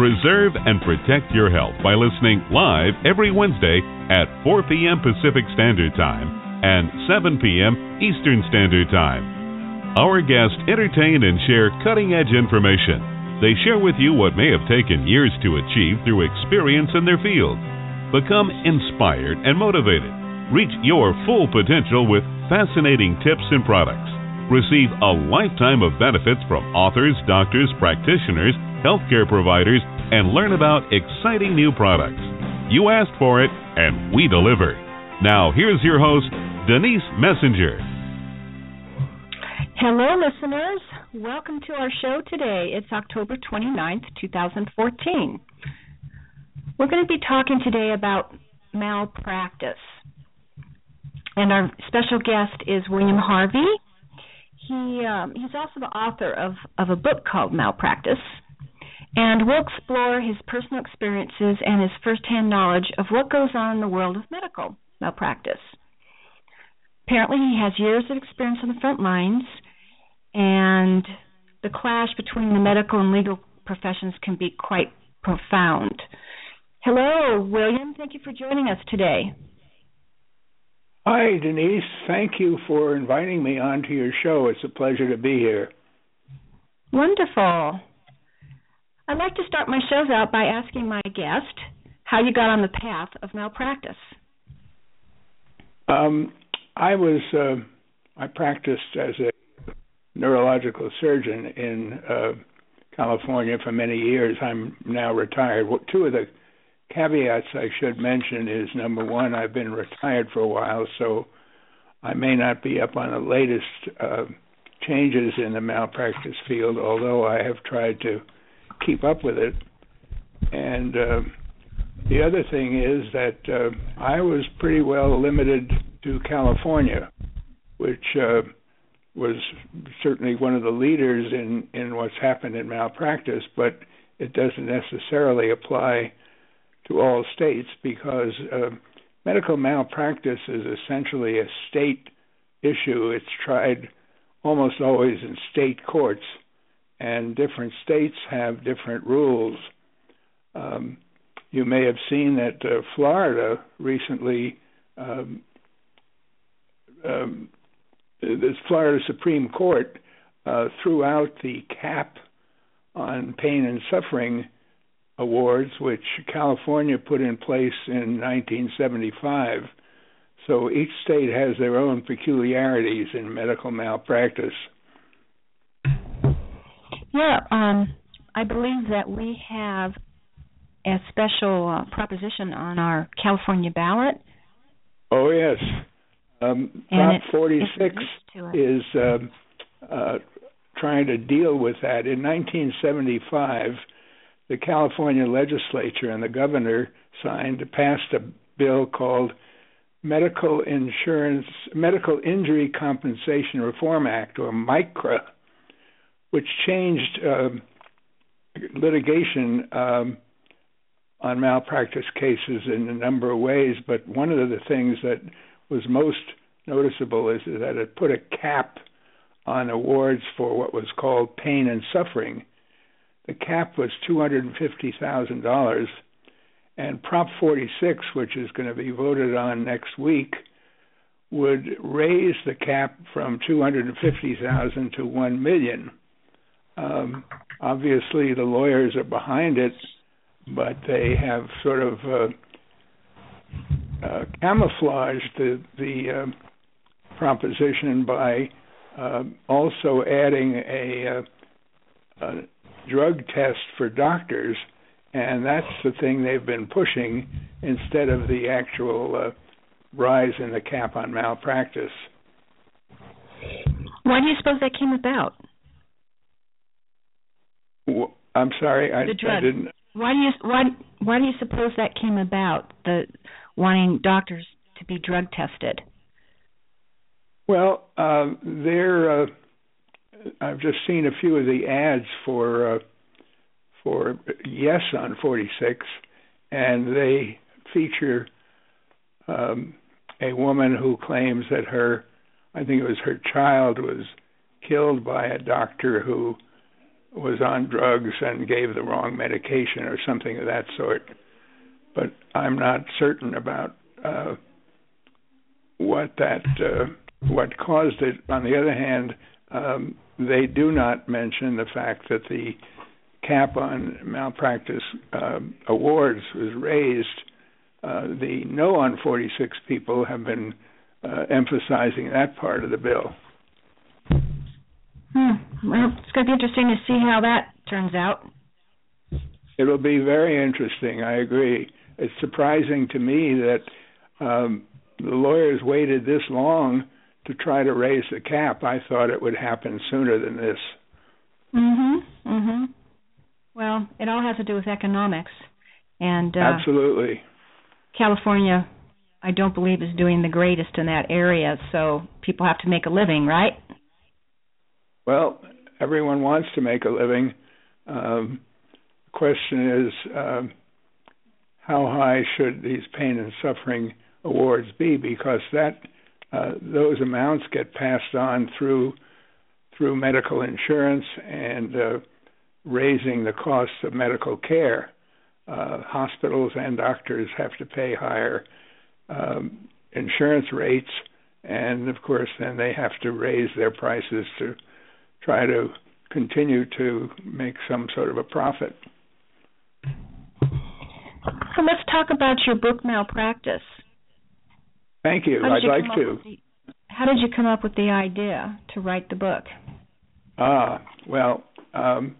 Preserve and protect your health by listening live every Wednesday at 4 p.m. Pacific Standard Time and 7 p.m. Eastern Standard Time. Our guests entertain and share cutting edge information. They share with you what may have taken years to achieve through experience in their field. Become inspired and motivated. Reach your full potential with fascinating tips and products. Receive a lifetime of benefits from authors, doctors, practitioners, healthcare providers, and learn about exciting new products. You asked for it, and we deliver. Now, here's your host, Denise Messenger. Hello, listeners. Welcome to our show today. It's October 29th, 2014. We're going to be talking today about malpractice. And our special guest is William Harvey. He um, he's also the author of, of a book called Malpractice. And we'll explore his personal experiences and his firsthand knowledge of what goes on in the world of medical malpractice. Apparently, he has years of experience on the front lines, and the clash between the medical and legal professions can be quite profound. Hello, William. Thank you for joining us today. Hi, Denise. Thank you for inviting me onto your show. It's a pleasure to be here. Wonderful. I'd like to start my shows out by asking my guest how you got on the path of malpractice. Um, I was uh, I practiced as a neurological surgeon in uh, California for many years. I'm now retired. Two of the caveats I should mention is number one, I've been retired for a while, so I may not be up on the latest uh, changes in the malpractice field, although I have tried to keep up with it. And uh, the other thing is that uh, I was pretty well limited to California, which uh, was certainly one of the leaders in, in what's happened in malpractice, but it doesn't necessarily apply to all states because uh, medical malpractice is essentially a state issue. It's tried almost always in state courts, and different states have different rules. Um, you may have seen that uh, Florida recently, um, um, the Florida Supreme Court uh, threw out the cap on pain and suffering awards, which California put in place in 1975. So each state has their own peculiarities in medical malpractice. Yeah, um, I believe that we have a special uh, proposition on our California ballot. Oh yes, um, Prop it- it 46 relates to um, uh, trying to deal with that. In 1975, the California legislature and the governor signed passed a bill called Medical Insurance Medical Injury Compensation Reform Act, or MICRA, which changed um litigation um, on malpractice cases in a number of ways. But one of the things that was most noticeable is that it put a cap on awards for what was called pain and suffering. The cap was $250,000, and Prop 46, which is going to be voted on next week, would raise the cap from 250,000 to 1 million. Um, obviously, the lawyers are behind it, but they have sort of uh, uh, camouflaged the the uh, proposition by uh, also adding a, uh, a drug test for doctors, and that's the thing they've been pushing instead of the actual uh, rise in the cap on malpractice. Why do you suppose that came about? W- I'm sorry, I, The drug. I didn't. Why do you why why do you suppose that came about? The wanting doctors to be drug tested? Well, uh, there. Uh, I've just seen a few of the ads for uh, for Yes on 46, and they feature um, a woman who claims that her, I think it was her child, was killed by a doctor who was on drugs and gave the wrong medication or something of that sort. But I'm not certain about uh, what that uh, what caused it. On the other hand, um, they do not mention the fact that the cap on malpractice uh, awards was raised. Uh, the no on 46 people have been uh, emphasizing that part of the bill. Hmm. Well, it's going to be interesting to see how that turns out. It'll be very interesting. I agree. It's surprising to me that um, the lawyers waited this long to try to raise the cap. I thought it would happen sooner than this. Mhm. Mhm. Well, it all has to do with economics, and uh, absolutely. California, I don't believe is doing the greatest in that area. So people have to make a living, right? Well, everyone wants to make a living. Um, the question is, um, how high should these pain and suffering awards be? Because that uh, those amounts get passed on through through medical insurance and uh, raising the costs of medical care. Uh, hospitals and doctors have to pay higher um, insurance rates, and of course, then they have to raise their prices to try to continue to make some sort of a profit. So let's talk about your book malpractice. Thank you. I'd you like to. The, how did you come up with the idea to write the book? Ah, well, um,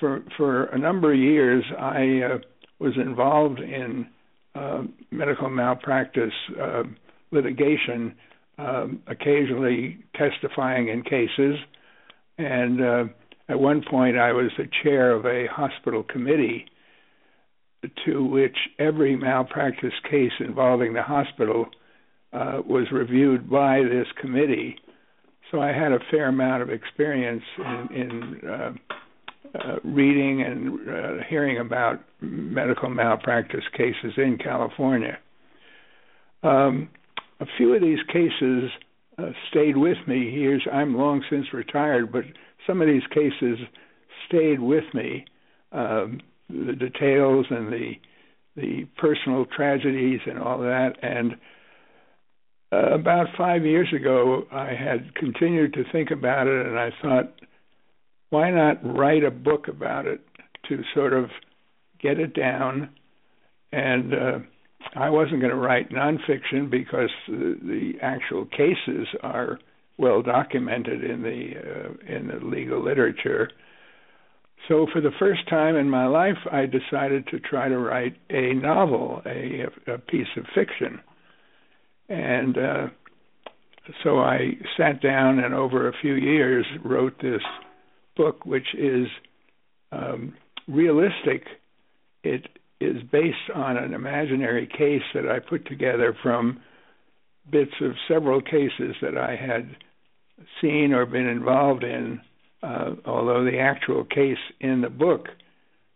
for for a number of years, I uh, was involved in uh, medical malpractice uh, litigation, um, occasionally testifying in cases, and uh, at one point I was the chair of a hospital committee to which every malpractice case involving the hospital uh, was reviewed by this committee. So I had a fair amount of experience in, in uh, uh, reading and uh, hearing about medical malpractice cases in California. Um, a few of these cases uh, stayed with me. Here's I'm long since retired, but some of these cases stayed with me. Um, the details and the the personal tragedies and all that. And uh, about five years ago, I had continued to think about it, and I thought, why not write a book about it to sort of get it down? And uh, I wasn't going to write nonfiction because the, the actual cases are well documented in the uh, in the legal literature. So for the first time in my life, I decided to try to write a novel, a, a piece of fiction, and uh, so I sat down and over a few years wrote this book, which is um, realistic. It is based on an imaginary case that I put together from bits of several cases that I had seen or been involved in. Uh, although the actual case in the book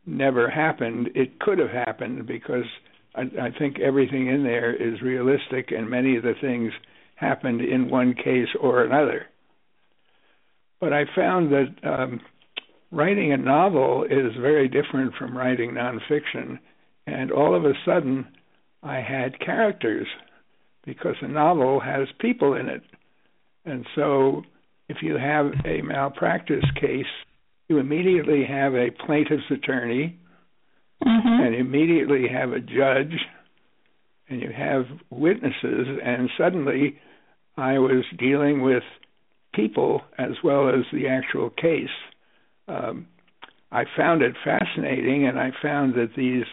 never happened, it could have happened because I, I think everything in there is realistic, and many of the things happened in one case or another. But I found that um, writing a novel is very different from writing nonfiction. And all of a sudden, I had characters because a novel has people in it. And so if you have a malpractice case, you immediately have a plaintiff's attorney mm-hmm. and immediately have a judge and you have witnesses and suddenly I was dealing with people as well as the actual case. Um, I found it fascinating, and I found that these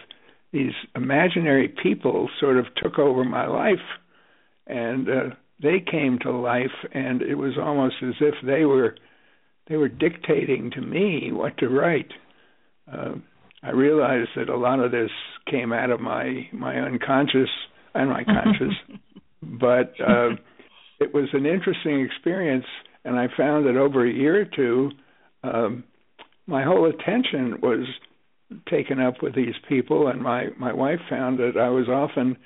these imaginary people sort of took over my life, and uh, they came to life, and it was almost as if they were they were dictating to me what to write. Uh, I realized that a lot of this came out of my my unconscious and my conscious, but uh, it was an interesting experience, and I found that over a year or two, um, my whole attention was taken up with these people, and my my wife found that I was often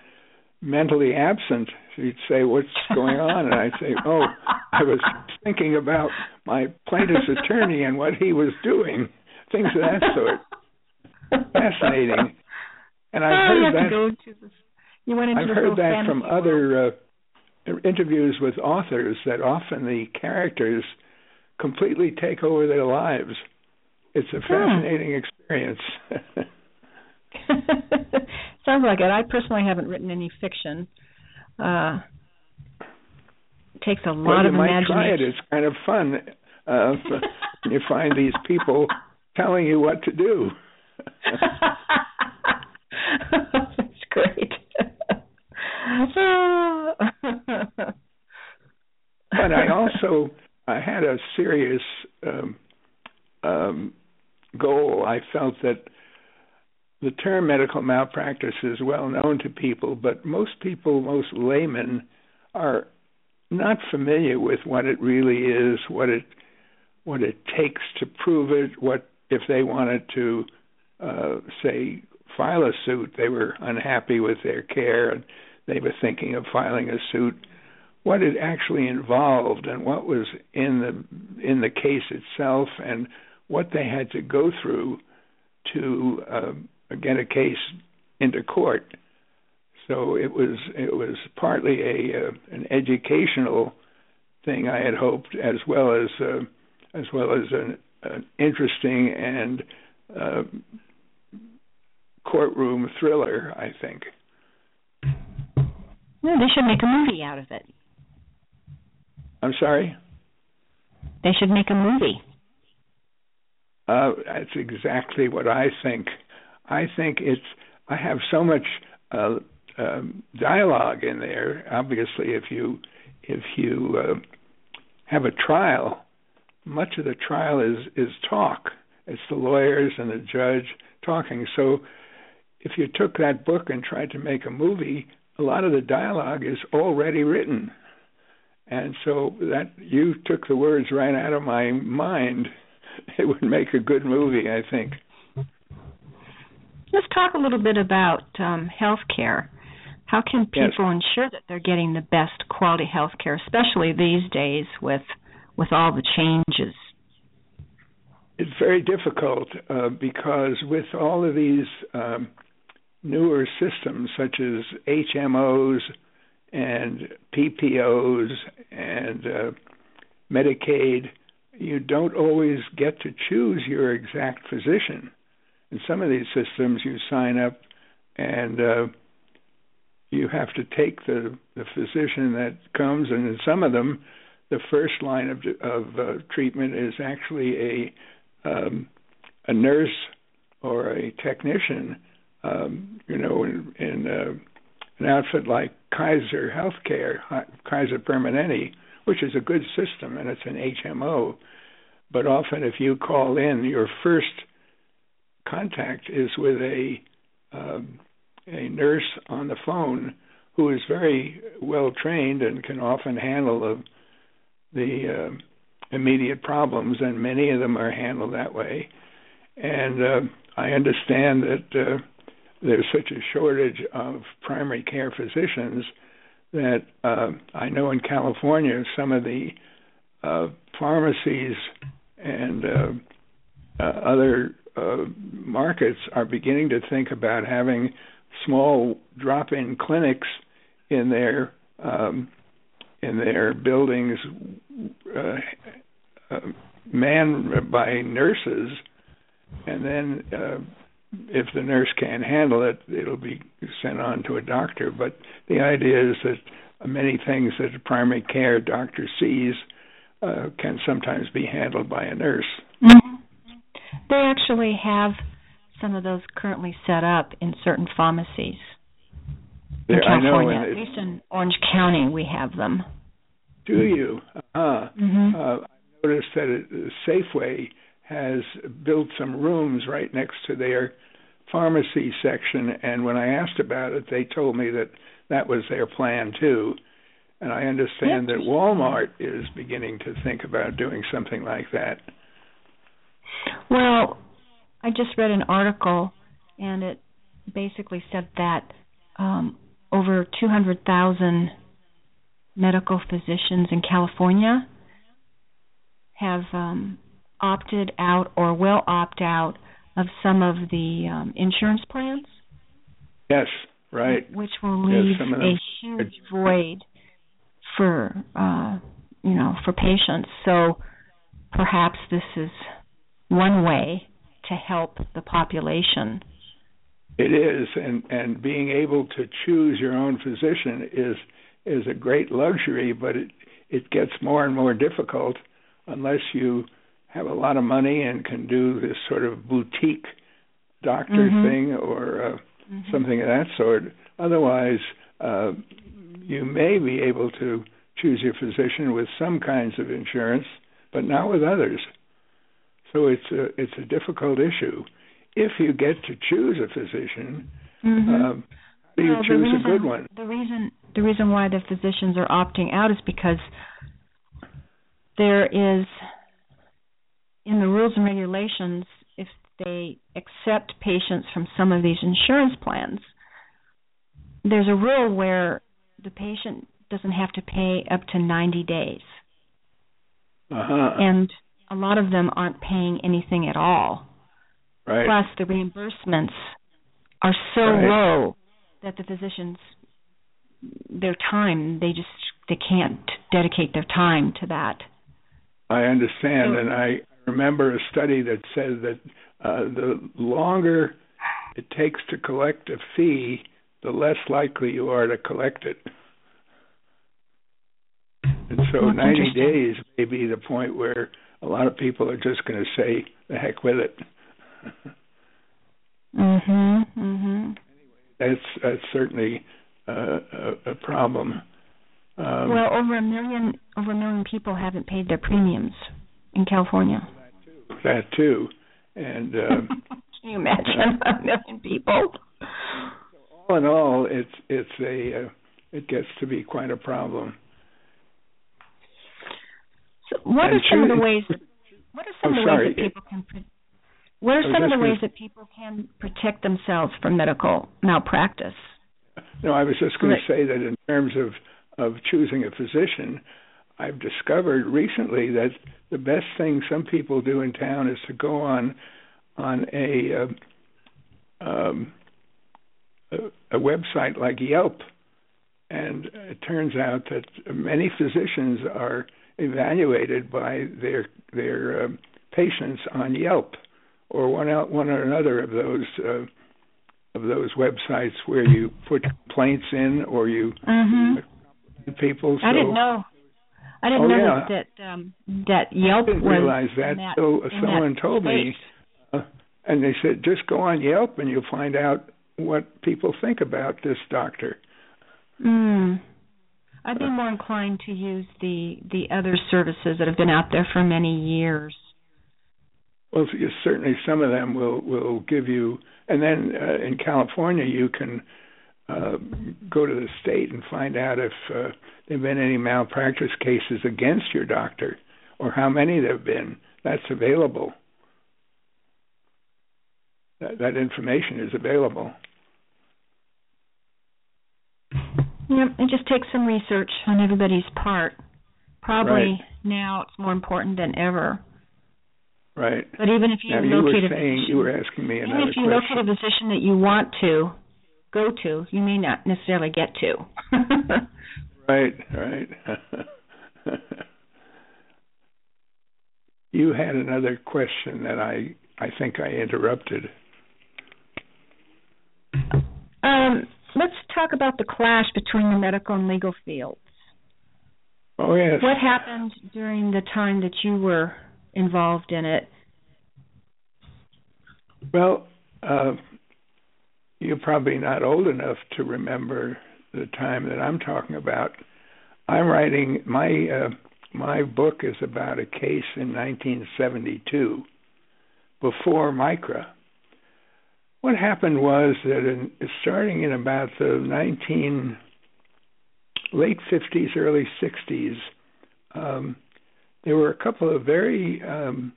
mentally absent. She'd say, "What's going on?" and I'd say, "Oh, I was thinking about my plaintiff's attorney and what he was doing, things of that sort." Fascinating. And I've heard that. Go you went into I've heard that from world. other uh, interviews with authors that often the characters completely take over their lives. It's a fascinating experience. Sounds like it. I personally haven't written any fiction. Uh, it takes a lot well, of you imagination. Might try it. It's kind of fun. Uh, you find these people telling you what to do. That's great. but I also I had a serious um, um, goal. I felt that the term medical malpractice is well known to people, but most people, most laymen, are not familiar with what it really is, what it what it takes to prove it, what if they wanted to uh, say file a suit, they were unhappy with their care and they were thinking of filing a suit, what it actually involved and what was in the in the case itself and what they had to go through to uh, get a case into court. So it was it was partly a uh, an educational thing I had hoped, as well as uh, as well as an, an interesting and uh, courtroom thriller. I think. Yeah, they should make a movie out of it. I'm sorry. They should make a movie. Uh, that's exactly what I think. I think it's. I have so much uh, um, dialogue in there. Obviously, if you if you uh, have a trial, much of the trial is is talk. It's the lawyers and the judge talking. So, if you took that book and tried to make a movie, a lot of the dialogue is already written. And so that you took the words right out of my mind. It would make a good movie, I think. Let's talk a little bit about um, health care. How can people yes. ensure that they're getting the best quality health care, especially these days with with all the changes? It's very difficult uh, because with all of these um, newer systems, such as HMOs and PPOs and uh, Medicaid, you don't always get to choose your exact physician. In some of these systems you sign up and uh, you have to take the the physician that comes and in some of them the first line of of uh, treatment is actually a um, a nurse or a technician um, you know in, in uh, an outfit like Kaiser Healthcare Kaiser Permanente which is a good system and it's an HMO but often if you call in your first contact is with a um, a nurse on the phone who is very well trained and can often handle the the uh, immediate problems, and many of them are handled that way. And uh, I understand that uh, there's such a shortage of primary care physicians that uh, I know in California some of the uh, pharmacies and uh, uh, other uh, markets are beginning to think about having small drop-in clinics in their um, in their buildings, uh, manned by nurses, and then if the nurse can't handle it, it'll be sent on to a doctor. But the idea is that many things that a primary care doctor sees uh, can sometimes be handled by a nurse. Mm-hmm. They actually have some of those currently set up in certain pharmacies. There, in California, I know, at least in Orange County, we have them. Do you? Uh, mm-hmm. uh, I noticed that it, Safeway has built some rooms right next to their pharmacy section, and when I asked about it, they told me that that was their plan too. And I understand that Walmart is beginning to think about doing something like that. Well, I just read an article, and it basically said that um, over 200,000 medical physicians in California have um, opted out or will opt out of some of the um, insurance plans. Yes, right. Which will leave yes, a huge void for uh, you know for patients. So perhaps this is one way to help the population. It is, and and being able to choose your own physician is is a great luxury, but it it gets more and more difficult unless you have a lot of money and can do this sort of boutique doctor mm-hmm. thing or uh, mm-hmm. something of that sort. Otherwise, uh, you may be able to choose your physician with some kinds of insurance, but not with others. So it's a it's a difficult issue. If you get to choose a physician, mm-hmm. um, do you well, choose reason, a good one? The reason the reason why the physicians are opting out is because there is in the rules and regulations if they accept patients from some of these insurance plans there's a rule where the patient doesn't have to pay up to 90 days. Uh-huh. And a lot of them aren't paying anything at all. Right. Plus, the reimbursements are so right. low that the physicians, their time, they just they can't dedicate their time to that. I understand, so, and I remember a study that said that uh, the longer it takes to collect a fee, the less likely you are to collect it. And so That's 90 days may be the point where a lot of people are just going to say the heck with it. mhm. Mhm. That's that's certainly uh, a, a problem. Um, well, over a million over a million people haven't paid their premiums in California. That too. That too. And uh, can you imagine a million people? all in all, it's it's a uh, it gets to be quite a problem. So what and are some choosing, of the ways? That, what are some I'm of the sorry. ways that people can? What are some of the ways that people can protect themselves from medical malpractice? No, I was just going to say that in terms of of choosing a physician, I've discovered recently that the best thing some people do in town is to go on on a uh, um, a, a website like Yelp, and it turns out that many physicians are evaluated by their their uh, patients on Yelp or one out one or another of those uh, of those websites where you put complaints in or you mm-hmm. people. So, I didn't know. I didn't oh, know yeah. that that, um, that Yelp I didn't was realize that that, so someone told space. me, uh, and they said just go on Yelp and you'll find out what people think about this doctor. Mm. I'd be more inclined to use the the other services that have been out there for many years. Well, certainly some of them will will give you, and then uh, in California you can uh, go to the state and find out if uh, there've been any malpractice cases against your doctor, or how many there've been. That's available. That, that information is available. Yeah, it just takes some research on everybody's part. Probably right. now it's more important than ever. Right. But even if you now, locate you were a saying physician, you were asking me another even if you question. locate a physician that you want to go to, you may not necessarily get to. right, right. you had another question that I I think I interrupted. Um, let's talk about the clash between the medical and legal fields. Oh yes. What happened during the time that you were involved in it? Well, uh, you're probably not old enough to remember the time that I'm talking about. I'm writing my uh, my book is about a case in 1972 before MICRA what happened was that in, starting in about the 19 late 50s, early 60s, um, there were a couple of very, um,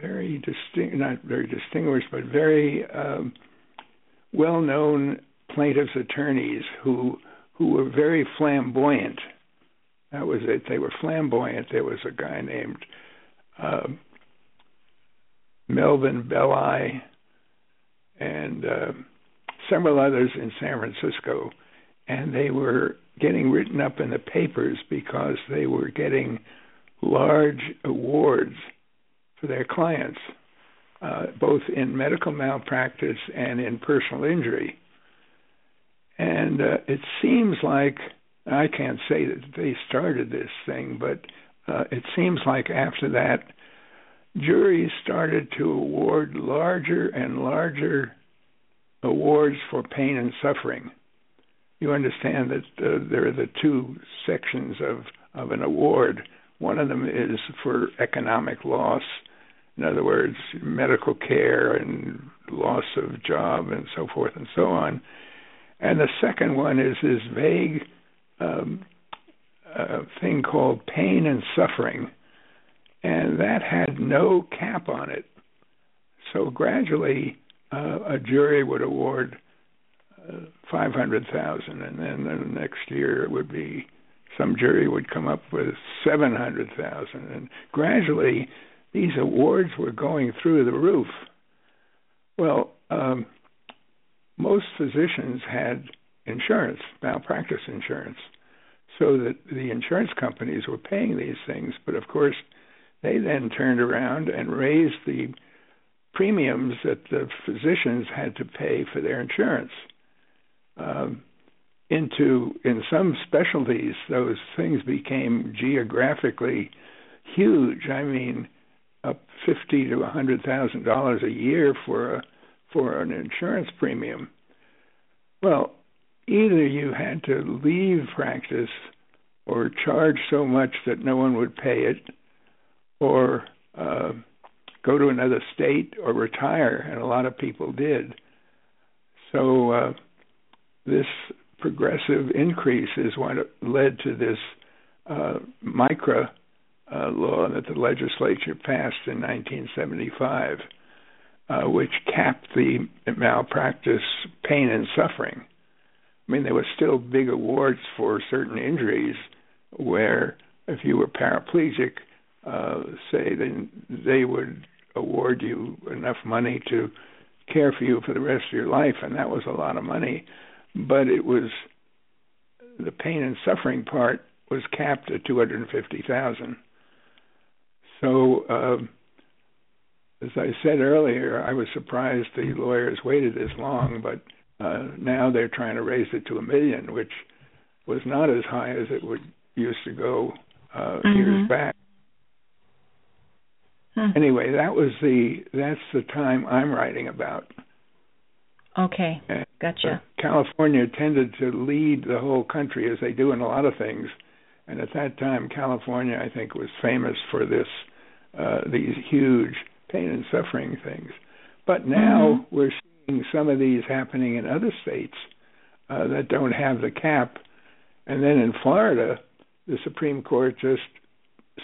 very distinct, not very distinguished, but very um, well-known plaintiffs' attorneys who who were very flamboyant. That was it. They were flamboyant. There was a guy named uh, Melvin Belli and uh, several others in San Francisco, and they were getting written up in the papers because they were getting large awards for their clients, uh, both in medical malpractice and in personal injury. And uh, it seems like I can't say that they started this thing, but uh, it seems like after that, juries started to award larger and larger awards for pain and suffering. You understand that uh, there are the two sections of, of an award. One of them is for economic loss, in other words, medical care and loss of job and so forth and so on. And the second one is this vague um, uh, thing called pain and suffering, and that had no cap on it. So gradually, uh, a jury would award uh, five hundred thousand, and then the next year it would be some jury would come up with seven hundred thousand, and gradually these awards were going through the roof. Well, um, most physicians had insurance, malpractice insurance, so that the insurance companies were paying these things. But of course, they then turned around and raised the premiums that the physicians had to pay for their insurance. Um, into in some specialties, those things became geographically huge. I mean, up fifty to a hundred thousand dollars a year for a for an insurance premium. Well, either you had to leave practice or charge so much that no one would pay it, or uh, go to another state or retire, and a lot of people did. So uh, this progressive increase is what led to this uh, MICRA uh, law that the legislature passed in 1975, uh, which capped the malpractice pain and suffering. I mean, there were still big awards for certain injuries where if you were paraplegic, uh, say, then they would award you enough money to care for you for the rest of your life, and that was a lot of money. But it was the pain and suffering part was capped at 250,000. So uh, as I said earlier, I was surprised the lawyers waited this long, but uh, now they're trying to raise it to a million, which was not as high as it would used to go uh, mm-hmm. years back. Huh. Anyway, that was the that's the time I'm writing about. Okay, and, gotcha. Uh, California tended to lead the whole country as they do in a lot of things, and at that time, California, I think, was famous for this uh, these huge pain and suffering things. But now mm-hmm. we're seeing some of these happening in other states uh, that don't have the cap. And then in Florida, the Supreme Court just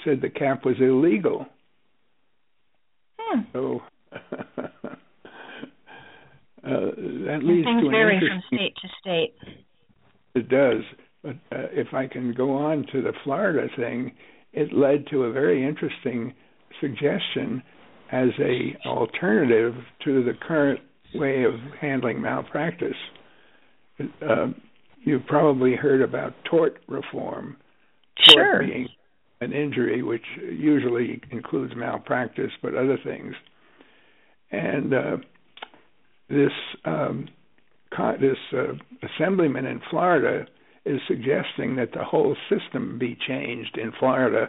said the cap was illegal. Hmm. So uh, that leads things to an vary from state to state. It does. But uh, if I can go on to the Florida thing, it led to a very interesting suggestion as a alternative to the current way of handling malpractice. Uh, you've probably heard about tort reform. Tort sure. being an injury, which usually includes malpractice, but other things. And uh, this um, this uh, assemblyman in Florida is suggesting that the whole system be changed in Florida,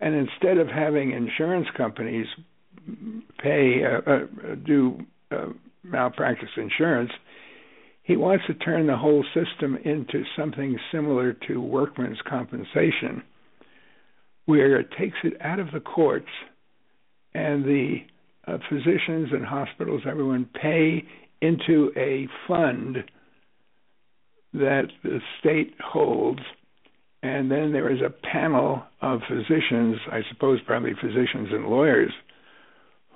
and instead of having insurance companies pay uh, uh, do uh, malpractice insurance. He wants to turn the whole system into something similar to workman's compensation, where it takes it out of the courts and the uh, physicians and hospitals, everyone pay into a fund that the state holds, and then there is a panel of physicians, I suppose probably physicians and lawyers,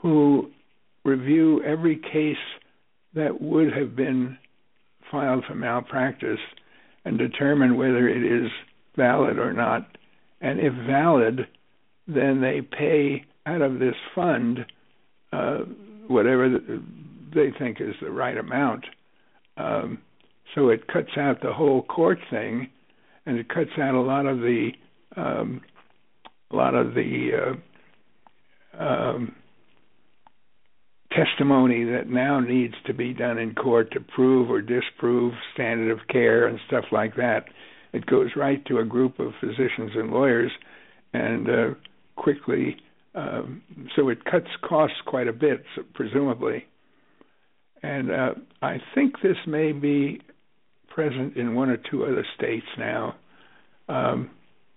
who review every case that would have been filed for malpractice and determine whether it is valid or not. And if valid, then they pay out of this fund uh, whatever they think is the right amount. Um, so it cuts out the whole court thing, and it cuts out a lot of the um, a lot of the uh, um, testimony that now needs to be done in court to prove or disprove standard of care and stuff like that. It goes right to a group of physicians and lawyers, and uh, quickly. Um, so it cuts costs quite a bit, presumably. And uh, I think this may be present in one or two other states now. Um,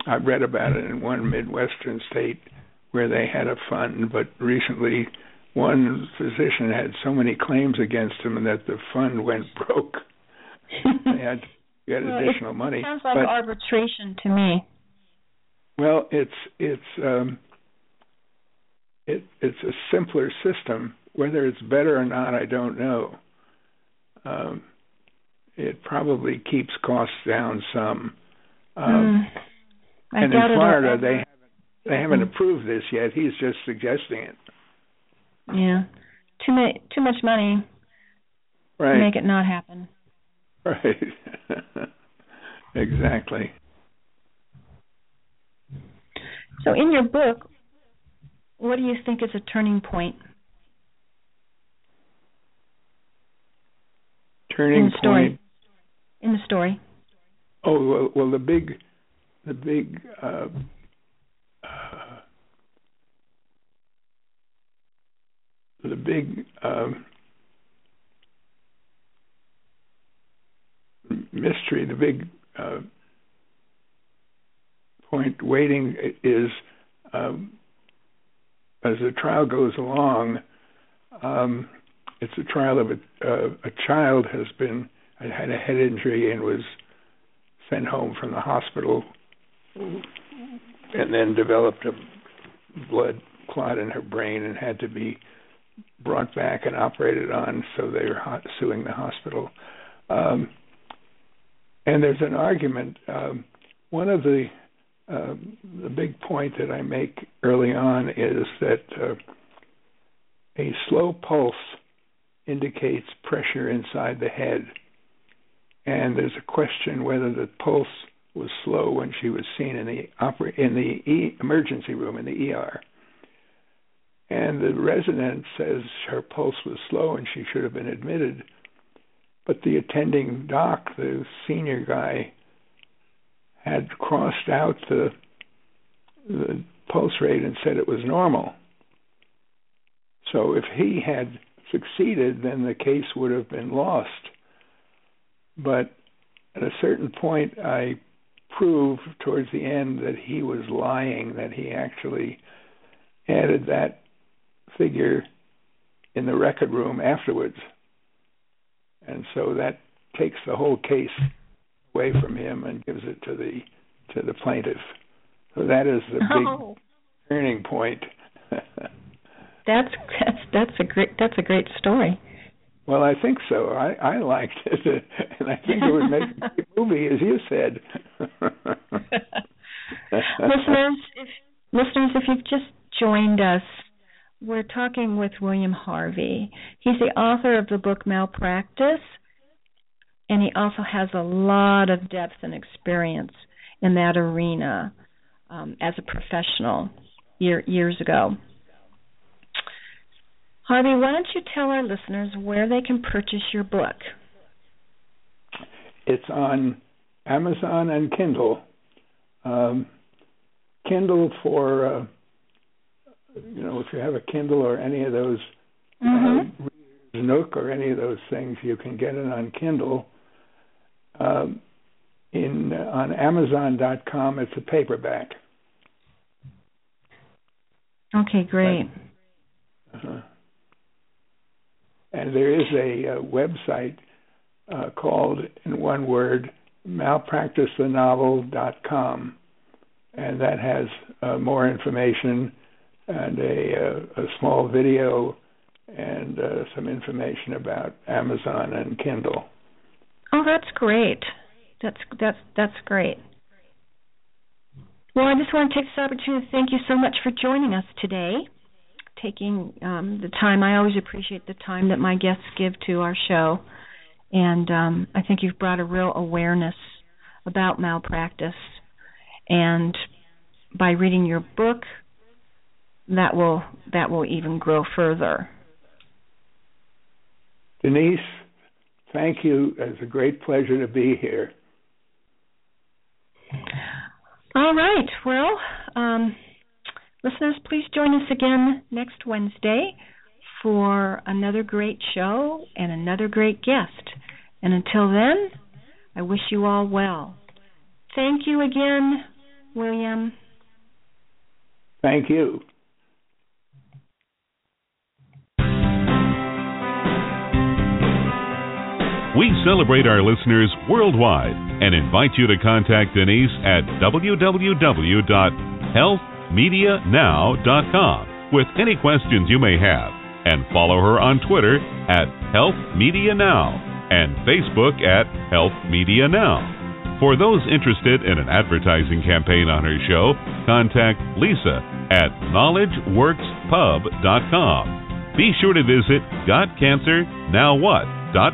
I've read about it in one Midwestern state where they had a fund, but recently one physician had so many claims against him that the fund went broke. they had to get well, additional it money. Sounds like but, arbitration to me. Well, it's it's um, it it's a simpler system. Whether it's better or not, I don't know. Um, it probably keeps costs down some. Um, mm. and in Florida, they haven't they haven't mm. approved this yet. He's just suggesting it. Yeah, too much too much money. Right. To make it not happen. Right. exactly. So, in your book, what do you think is a turning point? Turning point. Story. Oh well, well the big, the big uh, uh, the big um, mystery, the big uh, point waiting is um, as the trial goes along. Um, it's a trial of a, uh, a child has been had a head injury and was sent home from the hospital, and then developed a blood clot in her brain and had to be brought back and operated on, so they're suing the hospital. Um, and there's an argument. Um, one of the uh, the big point that I make early on is that uh, a slow pulse indicates pressure inside the head, and there's a question whether the pulse was slow when she was seen in the oper- in the e- emergency room in the ER. And the resident says her pulse was slow and she should have been admitted. But the attending doc, the senior guy, had crossed out the the pulse rate and said it was normal. So if he had succeeded, then the case would have been lost. But at a certain point, I proved towards the end that he was lying, that he actually added that figure in the record room afterwards. And so that takes the whole case away from him and gives it to the to the plaintiff. So that is the big oh. turning point. that's that's that's a great that's a great story. Well, I think so. I I liked it, and I think it would make a great movie, as you said. listeners, if listeners, if you've just joined us, we're talking with William Harvey. He's the author of the book Malpractice, and he also has a lot of depth and experience in that arena um, as a professional year, years ago. Harvey, why don't you tell our listeners where they can purchase your book? It's on Amazon and Kindle. Um, Kindle for uh, you know, if you have a Kindle or any of those, mm-hmm. uh, Nook or any of those things, you can get it on Kindle. Um, in uh, on Amazon.com, it's a paperback. Okay, great. uh And there is a, a uh, website uh, called, in one word, malpracticethenovel.com. And that has uh, more information and a, uh, a small video and uh, some information about Amazon and Kindle. Oh, that's great. That's that's that's great. Well, I just want to take this opportunity to thank you so much for joining us today, taking um, the time. I always appreciate the time that my guests give to our show, and um, I think you've brought a real awareness about malpractice. And by reading your book, that will that will even grow further. Denise, thank you. It's a great pleasure to be here. All right. Well, um, listeners, please join us again next Wednesday for another great show and another great guest. And until then, I wish you all well. Thank you again, William. Thank you. We celebrate our listeners worldwide and invite you to contact Denise at www.healthmedianow.com with any questions you may have and follow her on Twitter at Health Media Now and Facebook at Health Media Now. For those interested in an advertising campaign on her show, contact Lisa at KnowledgeWorksPub.com. Be sure to visit Got Cancer Now What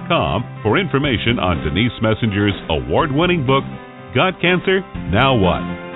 com for information on Denise Messenger's award winning book, Got Cancer? Now What?